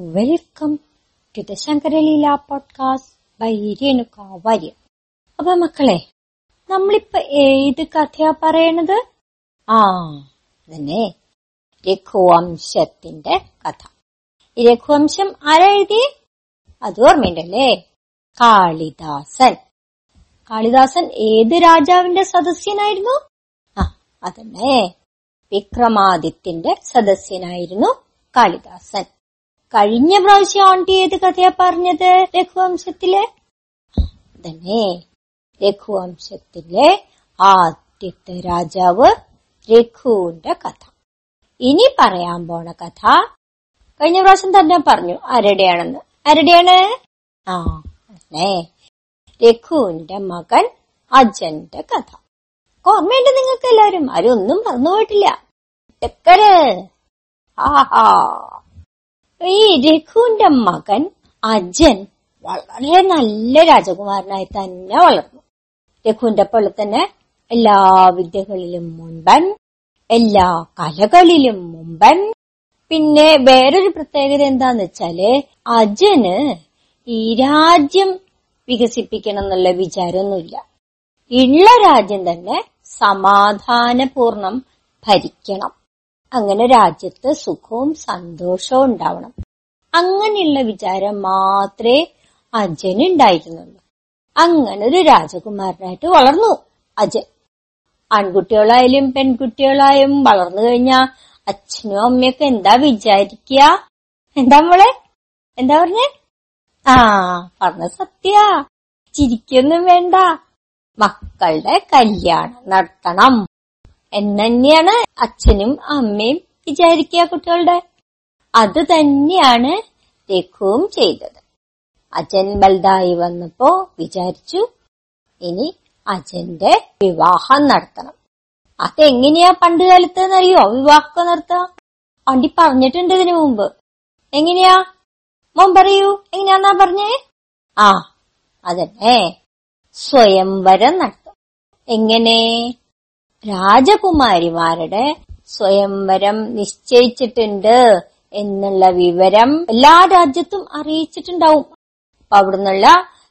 Welcome to the Shankaraleela podcast by Renuka Warrier അപ്പൊ മക്കളെ നമ്മളിപ്പോ ഏത് കഥയാ പറയണത്? ആ തന്നെ രഘുവംശത്തിന്റെ കഥ. രഘുവംശം ആരാ എഴുതി അത് ഓർമ്മയുണ്ടല്ലേ? കാളിദാസൻ. കാളിദാസൻ ഏത് രാജാവിന്റെ സദസ്യനായിരുന്നു? ആ അതന്നെ. വിക്രമാദിത്യന്റെ സദസ്യനായിരുന്നു കാളിദാസൻ. കഴിഞ്ഞ പ്രാവശ്യം ആണ്ടി ഏത് കഥയാ പറഞ്ഞത് രഘുവംശത്തിലെ? തന്നെ രഘുവംശത്തിലെ ആദ്യത്തെ രാജാവ് രഘുവിന്റെ കഥ. ഇനി പറയാൻ പോണ കഥ കഴിഞ്ഞ പ്രാവശ്യം തന്നെ പറഞ്ഞു ആരുടെയാണെന്ന് ആരുടെയാണ് ആ അല്ലേ രഘുവിന്റെ മകൻ അജന്റെ കഥ. ഓർമ്മയുണ്ട് നിങ്ങൾക്ക് എല്ലാവരും ആരും ഒന്നും മറന്നുപോയിട്ടില്ല. ടെക്കര് ആഹാ. ഈ രഘുവിന്റെ മകൻ അജൻ വളരെ നല്ല രാജകുമാരനായി തന്നെ വളർന്നു. രഘുവിന്റെ പോലെ തന്നെ എല്ലാ വിദ്യകളിലും മുൻപൻ എല്ലാ കലകളിലും മുമ്പൻ പിന്നെ വേറൊരു പ്രത്യേകത എന്താന്ന് വെച്ചാൽ അജന് ഈ രാജ്യം വികസിപ്പിക്കണം എന്നുള്ള വിചാരമൊന്നുമില്ല. ഉള്ള രാജ്യം തന്നെ സമാധാനപൂർണം ഭരിക്കണം. അങ്ങനെ രാജ്യത്ത് സുഖവും സന്തോഷവും ഉണ്ടാവണം. അങ്ങനെയുള്ള വിചാരം മാത്രമേ അജന് ഉണ്ടായിരുന്നുള്ളൂ. അങ്ങനെ ഒരു രാജകുമാരനായിട്ട് വളർന്നു അജൻ ആൺകുട്ടികളായാലും പെൺകുട്ടികളായും വളർന്നു കഴിഞ്ഞാ അച്ഛനും അമ്മയൊക്കെ എന്താ വിചാരിക്കുക എന്താ മോളെ? എന്താ പറഞ്ഞേ? ആ പറഞ്ഞ സത്യ. ചിരിക്കൊന്നും വേണ്ട. മക്കളുടെ കല്യാണം നടത്തണം. എന്നെന്നെയാണ് അച്ഛനും അമ്മയും വിചാരിക്കുക കുട്ടികളുടെ. അത് തന്നെയാണ് രഘുവും ചെയ്തത്. അച്ഛൻ ബൽദായി വന്നപ്പോ വിചാരിച്ചു ഇനി അച്ഛന്റെ വിവാഹം നടത്തണം. അതെങ്ങനെയാ പണ്ട് കാലത്ത് എന്നറിയോ വിവാഹമൊക്കെ നടത്തുക വണ്ടി പറഞ്ഞിട്ടുണ്ട് ഇതിനു മുമ്പ്. എങ്ങനെയാ? മോൻ പറയൂ എങ്ങനെയാന്നാ പറഞ്ഞേ? ആ അതന്നെ. സ്വയംവരം നടത്തും. എങ്ങനെ? രാജകുമാരിമാരുടെ സ്വയംവരം നിശ്ചയിച്ചിട്ടുണ്ട് എന്നുള്ള വിവരം എല്ലാ രാജ്യത്തും അറിയിച്ചിട്ടുണ്ടാവും. അപ്പൊ അവിടുന്നുള്ള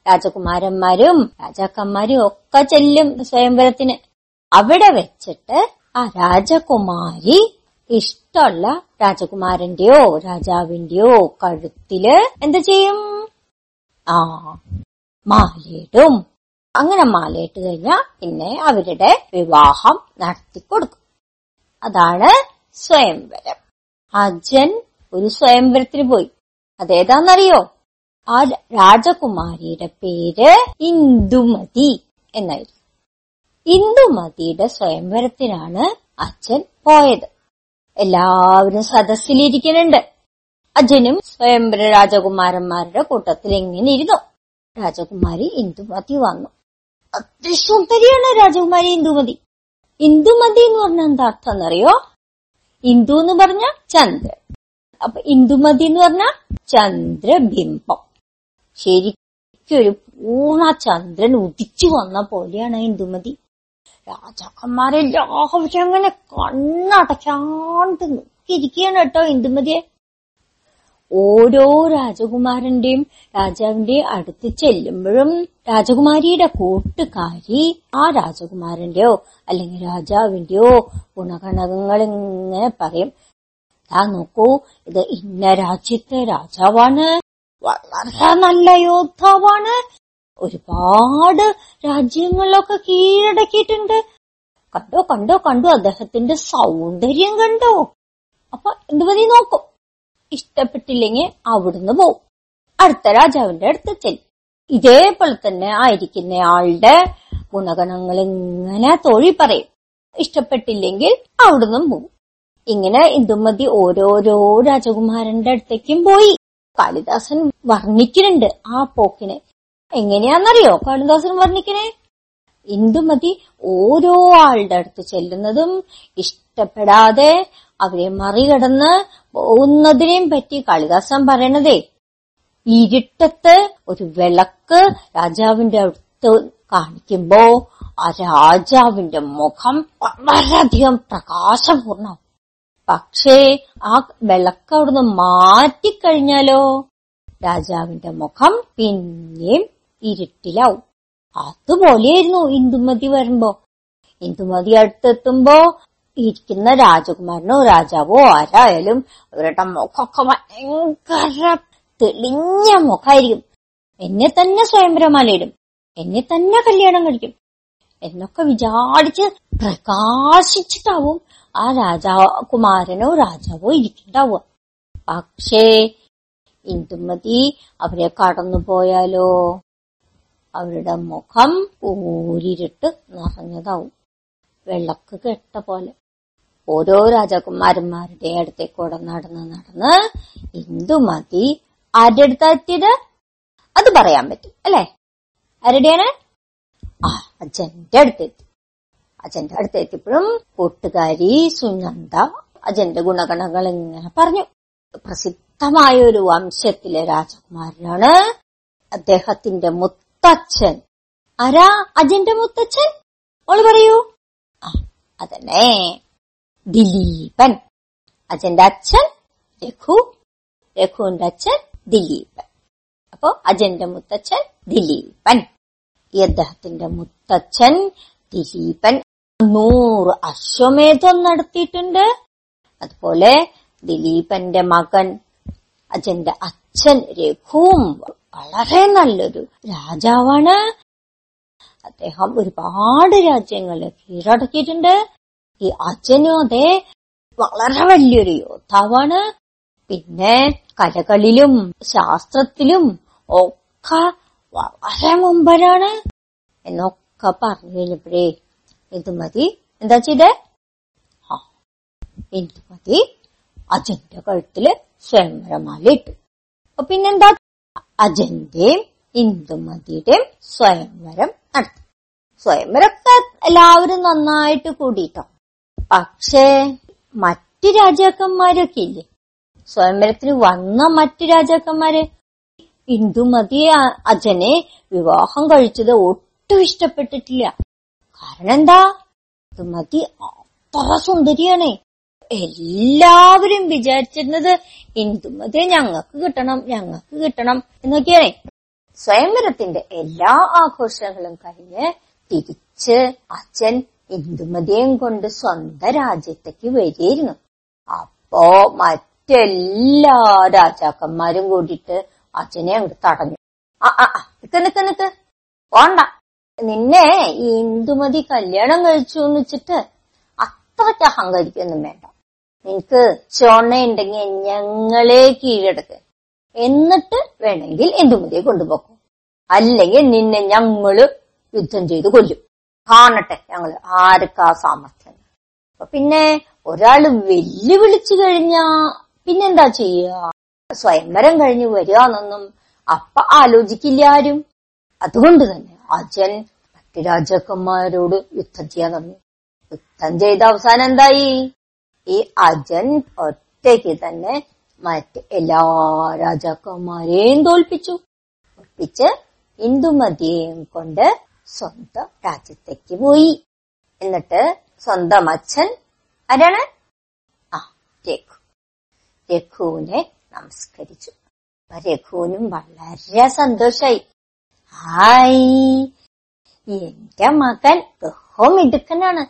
രാജകുമാരന്മാരും രാജാക്കന്മാരും ഒക്കെ ചെല്ലും സ്വയംവരത്തിന്. അവിടെ വെച്ചിട്ട് ആ രാജകുമാരി ഇഷ്ടമുള്ള രാജകുമാരന്റെയോ രാജാവിന്റെയോ കഴുത്തിൽ എന്ത് ചെയ്യും? ആ മാലയിടും. അങ്ങനെ മാലയിട്ട് കഴിഞ്ഞാൽ പിന്നെ അവരുടെ വിവാഹം നടത്തിക്കൊടുക്കും. അതാണ് സ്വയംവരം. അജൻ ഒരു സ്വയംവരത്തിന് പോയി. അതേതാന്നറിയോ? ആ രാജകുമാരിയുടെ പേര് ഇന്ദുമതി എന്നായിരുന്നു. ഇന്ദുമതിയുടെ സ്വയംവരത്തിനാണ് അച്ഛൻ പോയത്. എല്ലാവരും സദസ്സിലിരിക്കുന്നുണ്ട്. അജനും സ്വയംവര രാജകുമാരന്മാരുടെ കൂട്ടത്തിൽ ഇങ്ങനെ ഇരുന്നു. രാജകുമാരി ഇന്ദുമതി വന്നു. അതിസുന്ദരിയാണ് രാജകുമാരി ഇന്ദുമതി. ഇന്ദുമതി എന്ന് പറഞ്ഞ എന്താ അർത്ഥം എന്നറിയോ ഇന്ദു എന്ന് പറഞ്ഞ ചന്ദ്രൻ. അപ്പൊ ഇന്ദുമതി എന്ന് പറഞ്ഞ ചന്ദ്രബിംബം. ശരിക്കും ഒരു പൂർണ ചന്ദ്രൻ ഉദിച്ചു വന്ന പോലെയാണ് ഇന്ദുമതി. രാജാക്കന്മാരെല്ലാവരും അങ്ങനെ കണ്ണടക്കാണ്ട് നോക്കിയിരിക്കുകയാണ് കേട്ടോ ഇന്ദുമതിയെ. ഓരോ രാജകുമാരന്റെയും രാജാവിന്റെയും അടുത്ത് ചെല്ലുമ്പോഴും രാജകുമാരിയുടെ കൂട്ടുകാരി ആ രാജകുമാരന്റെയോ അല്ലെങ്കിൽ രാജാവിന്റെയോ ഗുണഗണകങ്ങൾ ഇങ്ങനെ പറയും. താ നോക്കൂ ഇത് ഇന്ന രാജ്യത്തെ രാജാവാണ്. വളരെ നല്ല യോദ്ധാവാണ്. ഒരുപാട് രാജ്യങ്ങളിലൊക്കെ കീഴടക്കിയിട്ടുണ്ട്. കണ്ടോ കണ്ടോ കണ്ടോ അദ്ദേഹത്തിന്റെ സൗന്ദര്യം കണ്ടോ? അപ്പൊ എന്തുപതി നോക്കും? ഇഷ്ടപ്പെട്ടില്ലെങ്കിൽ അവിടുന്ന് പോവും. അടുത്ത രാജാവിന്റെ അടുത്ത് ചെല്ലും ഇതേപോലെ തന്നെ ആയിരിക്കുന്ന ആളുടെ ഗുണഗണങ്ങൾ ഇങ്ങനെ തോഴി പറയും. ഇഷ്ടപ്പെട്ടില്ലെങ്കിൽ അവിടുന്ന് പോവും. ഇങ്ങനെ ഇന്ദുമതി ഓരോരോ രാജകുമാരന്റെ അടുത്തേക്കും പോയി. കാളിദാസൻ വർണിക്കുന്നുണ്ട് ആ പോക്കിനെ. എങ്ങനെയാണെന്നറിയോ കാളിദാസൻ വർണിക്കണേ? ഇന്ദുമതി ഓരോ ആളുടെ അടുത്ത് ചെല്ലുന്നതും ഇഷ്ടപ്പെടാതെ അവരെ മറികടന്ന് പോകുന്നതിനെയും പറ്റി കാളിദാസൻ പറയണതേ ഇരുട്ടത്ത് ഒരു വിളക്ക് രാജാവിന്റെ അടുത്ത് കാണിക്കുമ്പോ ആ രാജാവിന്റെ മുഖം വളരെയധികം പ്രകാശപൂർണം പക്ഷേ ആ വിളക്ക് അവിടുന്ന് മാറ്റിക്കഴിഞ്ഞാലോ രാജാവിന്റെ മുഖം പിന്നെയും ഇരുട്ടിലാവും. അതുപോലെയായിരുന്നു ഇന്ദുമതി വരുമ്പോ. ഇന്ദുമതി അടുത്തെത്തുമ്പോ ഇരിക്കുന്ന രാജകുമാരനോ രാജാവോ ആരായാലും അവരുടെ മുഖമൊക്കെ ഭയങ്കര തെളിഞ്ഞ മുഖമായിരിക്കും. എന്നെ തന്നെ സ്വയംവരമാലയിടും. എന്നെ തന്നെ കല്യാണം കഴിക്കും. എന്നൊക്കെ വിചാരിച്ച് പ്രകാശിച്ചിട്ടാവും ആ രാജാകുമാരനോ രാജാവോ ഇരിക്കണ്ടാവുക. പക്ഷേ ഇന്ദുമതി അവരെ കടന്നു പോയാലോ അവരുടെ മുഖം ഊരിട്ട് നിറഞ്ഞതാവും. വെള്ളക്ക് കെട്ട പോലെ. ഓരോ രാജകുമാരന്മാരുടെ അടുത്തേക്ക് അടുത്തേക്കൂടെ നടന്ന് നടന്ന് ഇന്ദുമതി ആരുടെ അടുത്തെത്തിയത് അത് പറയാൻ പറ്റും അല്ലെ? ആരുടെയാണ്? ആ അജന്റെ അടുത്തെത്തി. അജന്റെ അടുത്തെത്തിയപ്പോഴും കൂട്ടുകാരി സുനന്ദ അജന്റെ ഗുണഗണങ്ങൾ ഇങ്ങനെ പറഞ്ഞു. പ്രസിദ്ധമായ ഒരു വംശത്തിലെ രാജകുമാരനാണ് അദ്ദേഹത്തിന്റെ മുത്തച്ഛൻ. ആരാ അജന്റെ മുത്തച്ഛൻ? ഓൾ പറയൂ. ആ അതന്നെ. ദിലീപൻ. അജന്റെ അച്ഛൻ രഘു. രഘുവിന്റെ അച്ഛൻ ദിലീപൻ. അപ്പോ അജന്റെ മുത്തച്ഛൻ ദിലീപൻ. ഈ അദ്ദേഹത്തിന്റെ മുത്തച്ഛൻ ദിലീപൻ. നൂറ് അശ്വമേധം നടത്തിയിട്ടുണ്ട്. അതുപോലെ ദിലീപന്റെ മകൻ അജന്റെ അച്ഛൻ രഘുവും വളരെ നല്ലൊരു രാജാവാണ്. അദ്ദേഹം ഒരുപാട് രാജ്യങ്ങളെ കീഴടക്കിയിട്ടുണ്ട്. ഈ അച്ഛനും അതെ വളരെ വലിയൊരു യോദ്ധാവാണ്. പിന്നെ കലകളിലും ശാസ്ത്രത്തിലും ഒക്കെ വളരെ മുമ്പനാണ് എന്നൊക്കെ പറഞ്ഞു കഴിഞ്ഞപ്പോഴേ ഇന്ദുമതി എന്താ ചെയ്തേ? ആ ഇന്ദുമതി അജന്റെ കഴുത്തിൽ സ്വയംവരമാല ഇട്ടു. അപ്പൊ പിന്നെന്താ? അജന്റെയും ഇന്ദുമതിയുടെയും സ്വയംവരം നടത്തി. സ്വയംവരമൊക്കെ എല്ലാവരും നന്നായിട്ട് കൂടിയിട്ടോ? പക്ഷേ മറ്റു രാജാക്കന്മാരൊക്കെ ഇല്ലേ സ്വയംവരത്തിന് വന്ന മറ്റു രാജാക്കന്മാര്? ഇന്ദുമതി അജനെ വിവാഹം കഴിച്ചത് ഒട്ടും ഇഷ്ടപ്പെട്ടിട്ടില്ല. കാരണം എന്താ? ഇന്ദുമതി അത്ര സുന്ദരിയാണ്. എല്ലാവരും വിചാരിച്ചിരുന്നത് ഇന്ദുമതിയെ ഞങ്ങൾക്ക് കിട്ടണം ഞങ്ങൾക്ക് കിട്ടണം എന്നൊക്കെയാണേ. സ്വയംവരത്തിന്റെ എല്ലാ ആഘോഷങ്ങളും കഴിഞ്ഞ് തിരിച്ച് അച്ഛൻ ഇന്ദുമതിയും കൊണ്ട് സ്വന്തം രാജ്യത്തേക്ക് വരിയിരുന്നു അപ്പോ മറ്റെല്ലാ രാജാക്കന്മാരും കൂടിയിട്ട് അച്ഛനെ അങ്ങോട്ട് തടഞ്ഞു. ആ ആ നിക്ക് നിക്ക് നിക്ക്. പോണ്ട. നിന്നെ ഈ ഇന്ദുമതി കല്യാണം കഴിച്ചു എന്ന് വെച്ചിട്ട് അത്രയ്ക്ക് അഹങ്കരിക്കൊന്നും വേണ്ട. നിനക്ക് ചോണയുണ്ടെങ്കിൽ ഞങ്ങളെ കീഴടക്ക്. എന്നിട്ട് വേണമെങ്കിൽ ഇന്ദുമതിയെ കൊണ്ടുപോക്കും. അല്ലെങ്കിൽ നിന്നെ ഞങ്ങൾ യുദ്ധം ചെയ്ത് കൊല്ലും. കാണട്ടെ ഞങ്ങൾ ആർക്കാ സാമർഥ്യം? അപ്പൊ പിന്നെ ഒരാൾ വെല്ലുവിളിച്ചു കഴിഞ്ഞാ പിന്നെന്താ ചെയ്യുക സ്വയംവരം കഴിഞ്ഞ് വരികയെന്നൊന്നും അപ്പ ആലോചിക്കില്ല ആരും. അതുകൊണ്ട് തന്നെ അജൻ മറ്റു രാജാക്കന്മാരോട് യുദ്ധം ചെയ്യാൻ തുടങ്ങി. യുദ്ധം ചെയ്ത അവസാനം എന്തായി? ഈ അജൻ ഒറ്റയ്ക്ക് തന്നെ മറ്റ് എല്ലാ രാജാക്കന്മാരെയും തോൽപ്പിച്ചു. തോൽപ്പിച്ച് ഇന്ദുമതിയെയും കൊണ്ട് സ്വന്തം രാജ്യത്തേക്ക് പോയി. എന്നിട്ട് സ്വന്തം അച്ഛൻ ആരാണ്? ആ രഘു. രഘുവിനെ നമസ്കരിച്ചു. രഘുവിനും വളരെ സന്തോഷായി. ഹായ്. എന്റെ മകൻ ബഹുമിടുക്കനാണ്.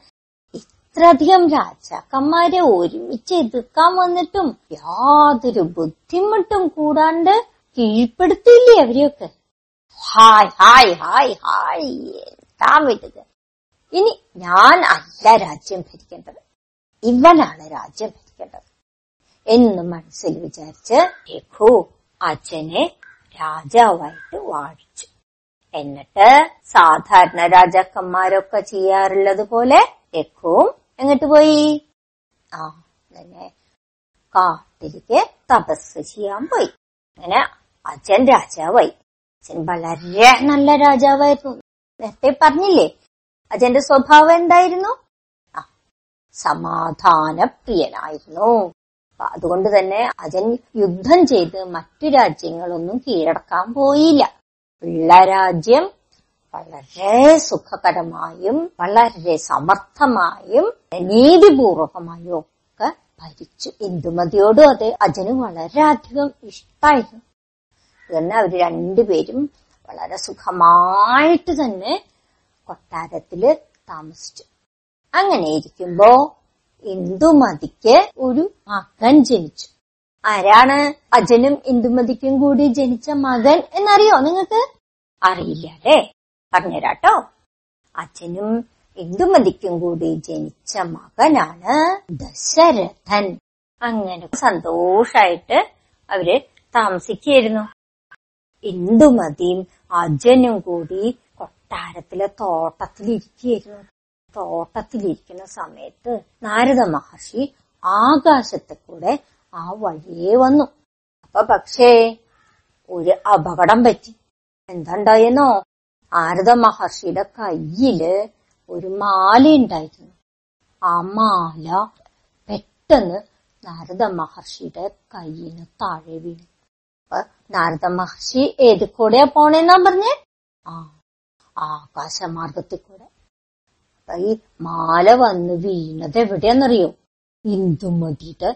ഇത്രയധികം രാജാക്കന്മാരെ ഒരുമിച്ച് എതിർക്കാൻ വന്നിട്ടും യാതൊരു ബുദ്ധിമുട്ടും കൂടാണ്ട് കീഴ്പ്പെടുത്തിയില്ലേ അവരെയൊക്കെ? Hi hi hi hi. എന്താ വിടുക ഇനി ഞാൻ അല്ല രാജ്യം ഭരിക്കേണ്ടത്. ഇവനാണ് രാജ്യം ഭരിക്കേണ്ടത്. എന്ന് മനസ്സിൽ വിചാരിച്ച് രഘു അച്ഛനെ രാജാവായിട്ട് വാഴിച്ചു. എന്നിട്ട് സാധാരണ രാജാക്കന്മാരൊക്കെ ചെയ്യാറുള്ളത് പോലെ രഘുവും എങ്ങോട്ട് പോയി? ആ തന്നെ കാട്ടിലേക്ക് തപസ് ചെയ്യാൻ പോയി. അങ്ങനെ അച്ഛൻ രാജാവായി. വളരെ നല്ല രാജാവായിരുന്നു. നേരത്തെ പറഞ്ഞില്ലേ? അജന്റെ സ്വഭാവം എന്തായിരുന്നു? ആ സമാധാനപ്രിയനായിരുന്നു. അതുകൊണ്ട് തന്നെ അജൻ യുദ്ധം ചെയ്ത് മറ്റു രാജ്യങ്ങളൊന്നും കീഴടക്കാൻ പോയില്ല. ഉള്ള രാജ്യം വളരെ സുഖകരമായും വളരെ സമർത്ഥമായും നീതിപൂർവകമായും ഒക്കെ ഭരിച്ചു. ഇന്ദുമതിയോടും അത് അജന് വളരെയധികം ഇഷ്ടായിരുന്നു. തന്നെ അവർ രണ്ടുപേരും വളരെ സുഖമായിട്ട് തന്നെ കൊട്ടാരത്തിൽ താമസിച്ചു. അങ്ങനെ ഇരിക്കുമ്പോ ഇന്ദുമതിക്ക് ഒരു മകൻ ജനിച്ചു. ആരാണ് അജനും ഇന്ദുമതിക്കും കൂടി ജനിച്ച മകൻ എന്നറിയോ നിങ്ങൾക്ക്? അറിയില്ല അല്ലേ? പറഞ്ഞുതരാട്ടോ. അച്ഛനും ഇന്ദുമതിക്കും കൂടി ജനിച്ച മകനാണ് ദശരഥൻ. അങ്ങനെ സന്തോഷായിട്ട് അവർ താമസിക്കുകയായിരുന്നു. ഇന്ദുമതിയും അജനും കൂടി കൊട്ടാരത്തിലെ തോട്ടത്തിലിരിക്കുകയായിരുന്നു. തോട്ടത്തിലിരിക്കുന്ന സമയത്ത് നാരദ മഹർഷി ആകാശത്തെ കൂടെ ആ വഴിയേ വന്നു. അപ്പൊ പക്ഷേ ഒരു അപകടം പറ്റി. എന്താണ്ടായെന്നോ? നാരദ മഹർഷിയുടെ കയ്യിൽ ഒരു മാല ഉണ്ടായിരുന്നു ആ മാല പെട്ടെന്ന് നാരദ മഹർഷിയുടെ കയ്യിന് താഴെ വീണു. അപ്പൊ നാരദ മഹർഷി ഏത് കൂടെയാ പോണേന്നാ പറഞ്ഞേ? ആ ആകാശമാർഗത്തിൽ കൂടെ അപ്പൊ ഈ മാല വന്ന് വീണത് എവിടെയാന്നറിയോ? ഇന്ദുമതിയുടെ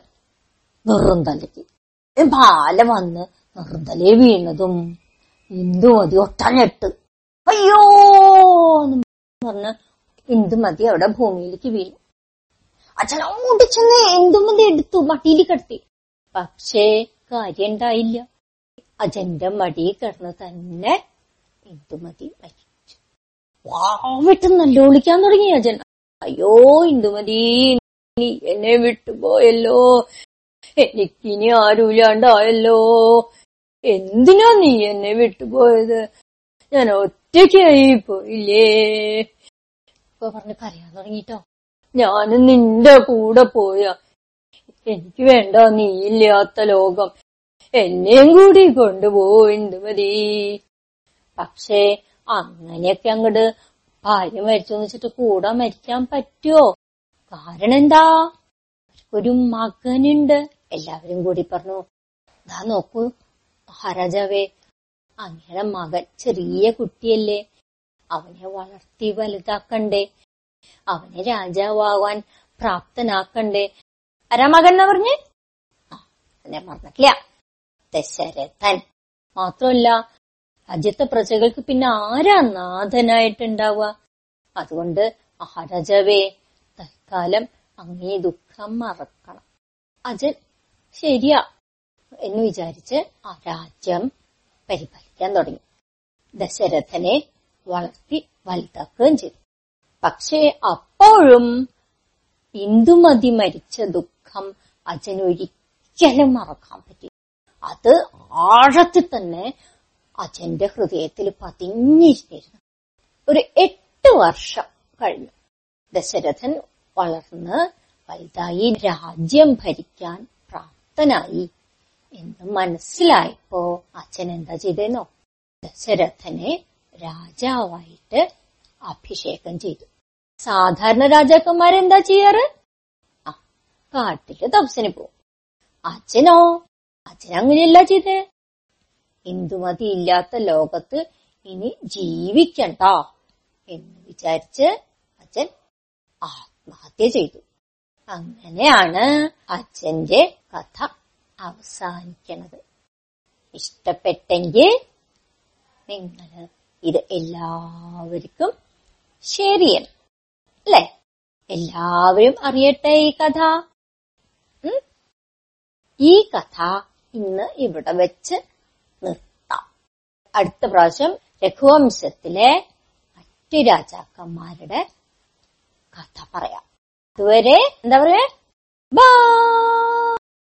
നെറുന്തലയ്ക്ക്. മാല വന്ന് നെറുന്തലേ വീണതും ഇന്ദുമതി ഒട്ടനെട്ട് അയ്യോ പറഞ്ഞ് ഇന്ദുമതി അവിടെ ഭൂമിയിലേക്ക് വീണു. അച്ഛൻ ഓടിച്ചെന്ന് ഇന്ദുമതി എടുത്തു മട്ടിയിൽ കിടത്തി. പക്ഷേ കാര്യം ഉണ്ടായില്ല അജന്റെ മടി കിടന്ന് തന്നെ ഇന്ദുമതി മരിച്ചു. വാവിട്ട് നല്ലോളിക്കാൻ തുടങ്ങി അജൻ. അയ്യോ ഇന്ദുമതി നീ എന്നെ വിട്ടുപോയല്ലോ എനിക്കിനി ആരുമില്ലാണ്ടായല്ലോ. എന്തിനാ നീ എന്നെ വിട്ടുപോയത് ഞാൻ ഒറ്റയ്ക്കായി പോയില്ലേ? ഇപ്പൊ പറഞ്ഞ് കരയാൻ തുടങ്ങിട്ടോ. ഞാനും നിന്റെ കൂടെ പോയ. എനിക്ക് വേണ്ട നീ ഇല്ലാത്ത ലോകം. എന്നെയും കൂടി കൊണ്ടുപോയിണ്ട് മതി? പക്ഷേ അങ്ങനെയൊക്കെ അങ്ങോട്ട് ഭാര്യ മരിച്ചു വെച്ചിട്ട് കൂടെ മരിക്കാൻ പറ്റുമോ കാരണം എന്താ? ഒരു മകനുണ്ട്. എല്ലാവരും കൂടി പറഞ്ഞു ദാ നോക്കൂ മഹാരാജാവേ അങ്ങനെ മകൻ ചെറിയ കുട്ടിയല്ലേ. അവനെ വളർത്തി വലുതാക്കണ്ടേ. അവനെ രാജാവാൻ പ്രാപ്തനാക്കണ്ടേ. ആരാ മകൻ എന്നാ പറഞ്ഞേ? ഞാൻ പറഞ്ഞിട്ടില്ല ദശരഥൻ. മാത്രമല്ല രാജ്യത്തെ പ്രജകൾക്ക് പിന്നെ ആരാ നാഥനായിട്ടുണ്ടാവുക? അതുകൊണ്ട് മഹാരാജാവേ തൽക്കാലം അങ്ങേ ദുഃഖം മറക്കണം. അജൻ ശരിയാ എന്ന് വിചാരിച്ച് ആ രാജ്യം പരിപാലിക്കാൻ തുടങ്ങി. ദശരഥനെ വളർത്തി വലുതാക്കുകയും ചെയ്തു. പക്ഷേ അപ്പോഴും ഇന്ദുമതി മരിച്ച ദുഃഖം അജനൊരിക്കലും മറക്കാൻ പറ്റി അത് ആഴത്തിൽ തന്നെ അച്ഛന്റെ ഹൃദയത്തിൽ പതിഞ്ഞിരുന്നു ഒരു എട്ട് വർഷം കഴിഞ്ഞു. ദശരഥൻ വളർന്ന് വലുതായി രാജ്യം ഭരിക്കാൻ പ്രാപ്തനായി എന്ന് മനസ്സിലായപ്പോ അച്ഛൻ എന്താ ചെയ്തെന്നോ? ദശരഥനെ രാജാവായിട്ട് അഭിഷേകം ചെയ്തു. സാധാരണ രാജാക്കന്മാരെന്താ ചെയ്യാറ്? ആ കാട്ടിൽ തപസിന് പോകും. അച്ഛനോ അച്ഛൻ അങ്ങനെയല്ല ചെയ്തേ. ഹിന്ദുമതി ഇല്ലാത്ത ലോകത്ത് ഇനി ജീവിക്കണ്ട എന്ന് വിചാരിച്ച് അച്ഛൻ ആത്മഹത്യ ചെയ്തു. അങ്ങനെയാണ് അച്ഛന്റെ കഥ അവസാനിക്കണത്. ഇഷ്ടപ്പെട്ടെങ്കിൽ നിങ്ങൾ ഇത് എല്ലാവർക്കും ഷെയർ ചെയ്യണം അല്ലേ? എല്ലാവരും അറിയട്ടെ ഈ കഥ. ഈ കഥ ഇന്ന് ഇവിടെ വെച്ച് നിർത്താം. അടുത്ത പ്രാവശ്യം രഘുവംശത്തിലെ മറ്റു രാജാക്കന്മാരുടെ കഥ പറയാം. അതുവരെ എന്താ പറയാ? ബൈ